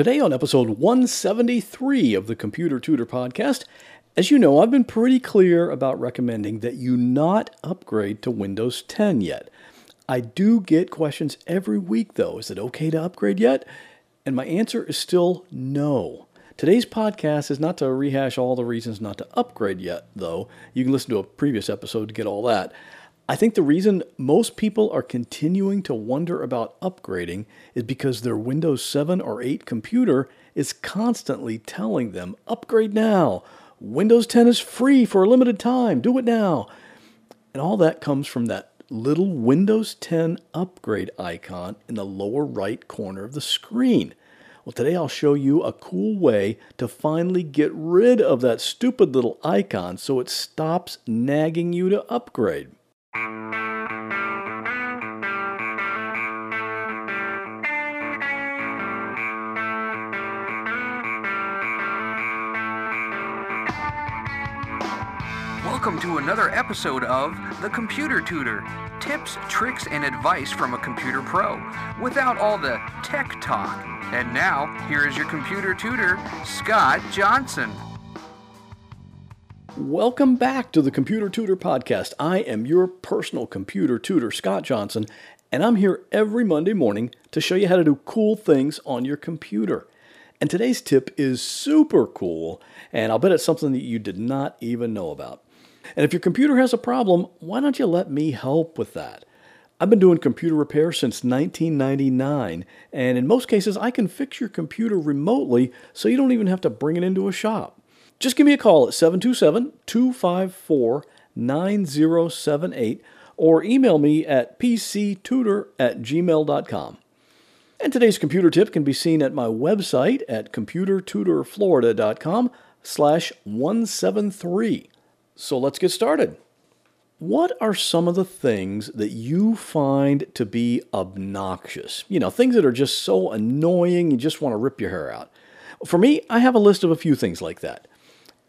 Today, on episode 173 of the Computer Tutor Podcast, as you know, I've been pretty clear about recommending that you not upgrade to Windows 10 yet. I do get questions every week, though. Is it okay to upgrade yet? And my answer is still no. Today's podcast is not to rehash all the reasons not to upgrade yet, though. You can listen to a previous episode to get all that. I think the reason most people are continuing to wonder about upgrading is because their Windows 7 or 8 computer is constantly telling them, upgrade now. Windows 10 is free for a limited time. Do it now. And all that comes from that little Windows 10 upgrade icon in the lower right corner of the screen. Well, today I'll show you a cool way to finally get rid of that stupid little icon so it stops nagging you to upgrade. Welcome to another episode of The Computer Tutor tips, tricks, and advice from a computer pro without all the tech talk. And now, here is your computer tutor, Scott Johnson. Welcome back to the Computer Tutor Podcast. I am your personal computer tutor, Scott Johnson, and I'm here every Monday morning to show you how to do cool things on your computer. And today's tip is super cool, and I'll bet it's something that you did not even know about. And if your computer has a problem, why don't you let me help with that? I've been doing computer repair since 1999, and in most cases, I can fix your computer remotely so you don't even have to bring it into a shop. Just give me a call at 727 254 9078 or email me at pctutor at gmail.com. And today's computer tip can be seen at my website at computertutorflorida.com slash 173. So let's get started. What are some of the things that you find to be obnoxious? You know, things that are just so annoying you just want to rip your hair out. For me, I have a list of a few things like that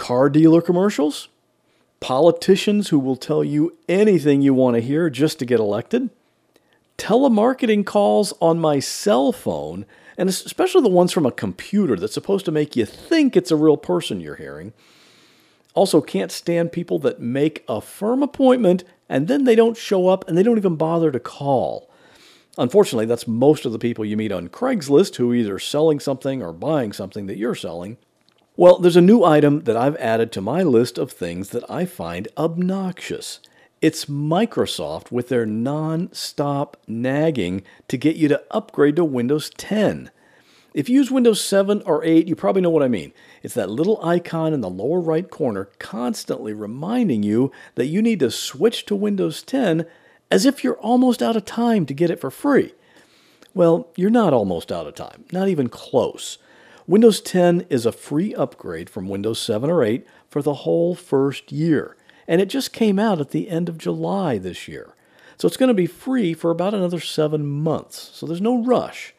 car dealer commercials, politicians who will tell you anything you want to hear just to get elected, telemarketing calls on my cell phone, and especially the ones from a computer that's supposed to make you think it's a real person you're hearing. Also, can't stand people that make a firm appointment and then they don't show up and they don't even bother to call. Unfortunately, that's most of the people you meet on Craigslist who are either selling something or buying something that you're selling. Well, there's a new item that I've added to my list of things that I find obnoxious. It's Microsoft with their non stop nagging to get you to upgrade to Windows 10. If you use Windows 7 or 8, you probably know what I mean. It's that little icon in the lower right corner constantly reminding you that you need to switch to Windows 10 as if you're almost out of time to get it for free. Well, you're not almost out of time, not even close. Windows 10 is a free upgrade from Windows 7 or 8 for the whole first year, and it just came out at the end of July this year. So it's going to be free for about another seven months, so there's no rush.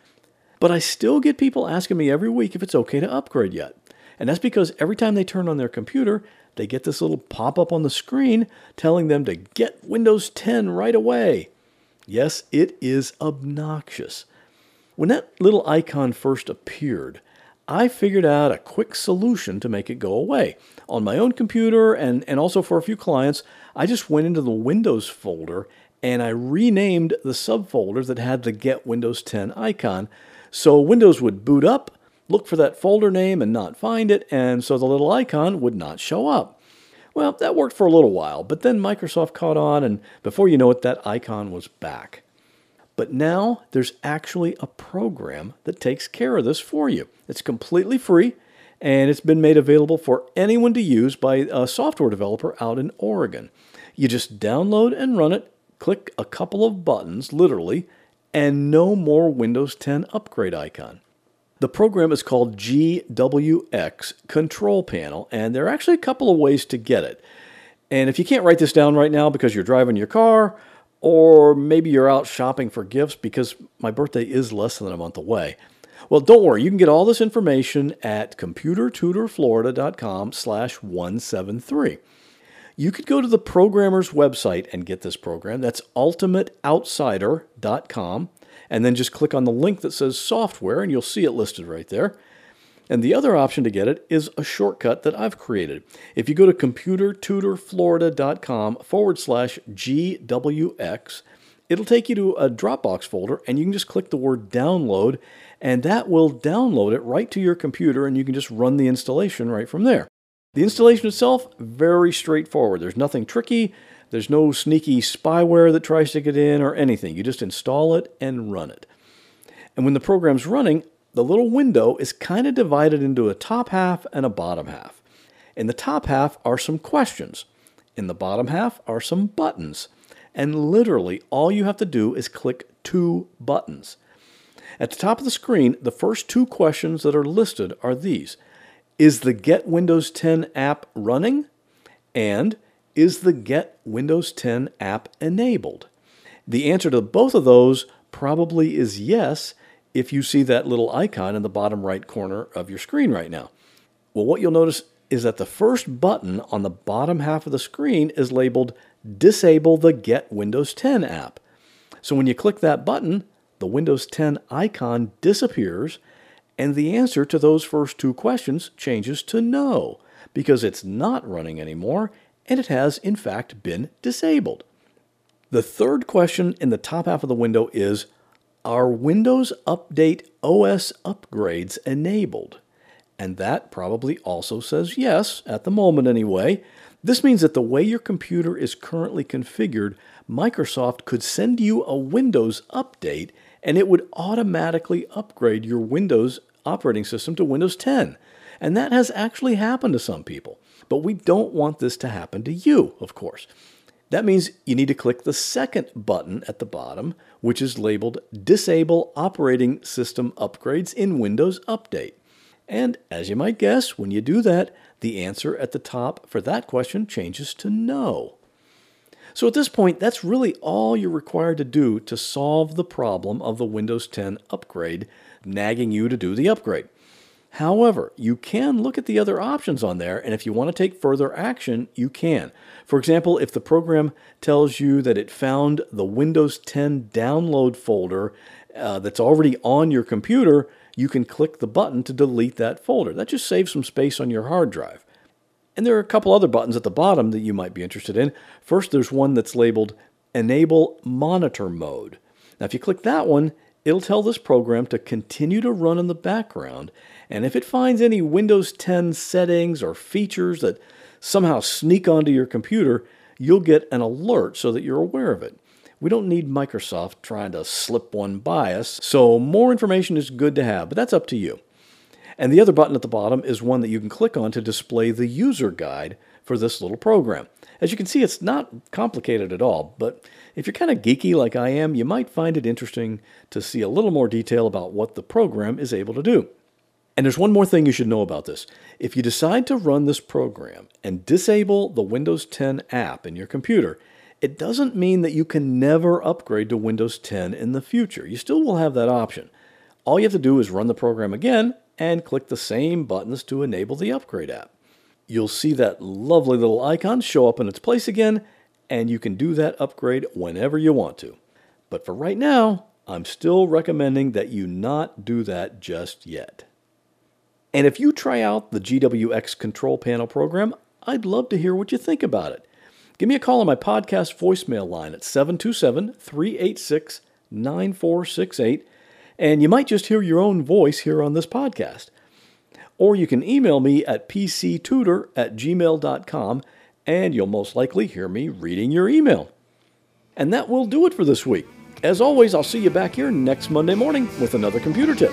But I still get people asking me every week if it's okay to upgrade yet. And that's because every time they turn on their computer, they get this little pop up on the screen telling them to get Windows 10 right away. Yes, it is obnoxious. When that little icon first appeared, I figured out a quick solution to make it go away. On my own computer and, and also for a few clients, I just went into the Windows folder and I renamed the subfolder that had the Get Windows 10 icon. So Windows would boot up, look for that folder name and not find it, and so the little icon would not show up. Well, that worked for a little while, but then Microsoft caught on, and before you know it, that icon was back. But now there's actually a program that takes care of this for you. It's completely free and it's been made available for anyone to use by a software developer out in Oregon. You just download and run it, click a couple of buttons, literally, and no more Windows 10 upgrade icon. The program is called GWX Control Panel, and there are actually a couple of ways to get it. And if you can't write this down right now because you're driving your car or maybe you're out shopping for gifts because my birthday is less than a month away. Well, don't worry. You can get all this information at computertutorflorida.com slash 173. You could go to the programmer's website and get this program. That's ultimateoutsider.com. and then just click on the link that says software and you'll see it listed right there. And the other option to get it is a shortcut that I've created. If you go to computertutorflorida.com forward slash GWX, it'll take you to a Dropbox folder and you can just click the word download and that will download it right to your computer and you can just run the installation right from there. The installation itself, very straightforward. There's nothing tricky. There's no sneaky spyware that tries to get in or anything. You just install it and run it. And when the program's running, the little window is kind of divided into a top half and a bottom half. In the top half are some questions. In the bottom half are some buttons. And literally, all you have to do is click two buttons. At the top of the screen, the first two questions that are listed are these Is the Get Windows 10 app running? And Is the Get Windows 10 app enabled? The answer to both of those probably is yes if you see that little icon in the bottom right corner of your screen right now. Well, what you'll notice is that the first button on the bottom half of the screen is labeled Disable the Get Windows 10 app. So when you click that button, the Windows 10 icon disappears, and the answer to those first two questions changes to no, because it's not running anymore and it has, in fact, been disabled. The third question in the top half of the window is Are Windows Update OS upgrades enabled? And that probably also says yes, at the moment anyway. This means that the way your computer is currently configured, Microsoft could send you a Windows update and it would automatically upgrade your Windows operating system to Windows 10. And that has actually happened to some people. But we don't want this to happen to you, of course. That means you need to click the second button at the bottom, which is labeled Disable Operating System Upgrades in Windows Update. And as you might guess, when you do that, the answer at the top for that question changes to no. So at this point, that's really all you're required to do to solve the problem of the Windows 10 upgrade nagging you to do the upgrade. However, you can look at the other options on there, and if you want to take further action, you can. For example, if the program tells you that it found the Windows 10 download folder uh, that's already on your computer, you can click the button to delete that folder. That just saves some space on your hard drive. And there are a couple other buttons at the bottom that you might be interested in. First, there's one that's labeled Enable Monitor Mode. Now, if you click that one, it'll tell this program to continue to run in the background, and if it finds any Windows 10 settings or features that somehow sneak onto your computer, you'll get an alert so that you're aware of it. We don't need Microsoft trying to slip one by us, so more information is good to have, but that's up to you. And the other button at the bottom is one that you can click on to display the user guide for this little program. As you can see, it's not complicated at all, but if you're kind of geeky like I am, you might find it interesting to see a little more detail about what the program is able to do. And there's one more thing you should know about this. If you decide to run this program and disable the Windows 10 app in your computer, it doesn't mean that you can never upgrade to Windows 10 in the future. You still will have that option. All you have to do is run the program again and click the same buttons to enable the upgrade app. You'll see that lovely little icon show up in its place again, and you can do that upgrade whenever you want to. But for right now, I'm still recommending that you not do that just yet. And if you try out the GWX Control Panel program, I'd love to hear what you think about it. Give me a call on my podcast voicemail line at 727 386 9468 and you might just hear your own voice here on this podcast. Or you can email me at pctutor at gmail.com, and you'll most likely hear me reading your email. And that will do it for this week. As always, I'll see you back here next Monday morning with another computer tip.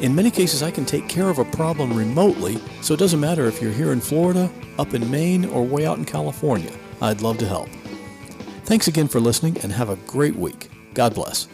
In many cases, I can take care of a problem remotely, so it doesn't matter if you're here in Florida, up in Maine, or way out in California. I'd love to help. Thanks again for listening and have a great week. God bless.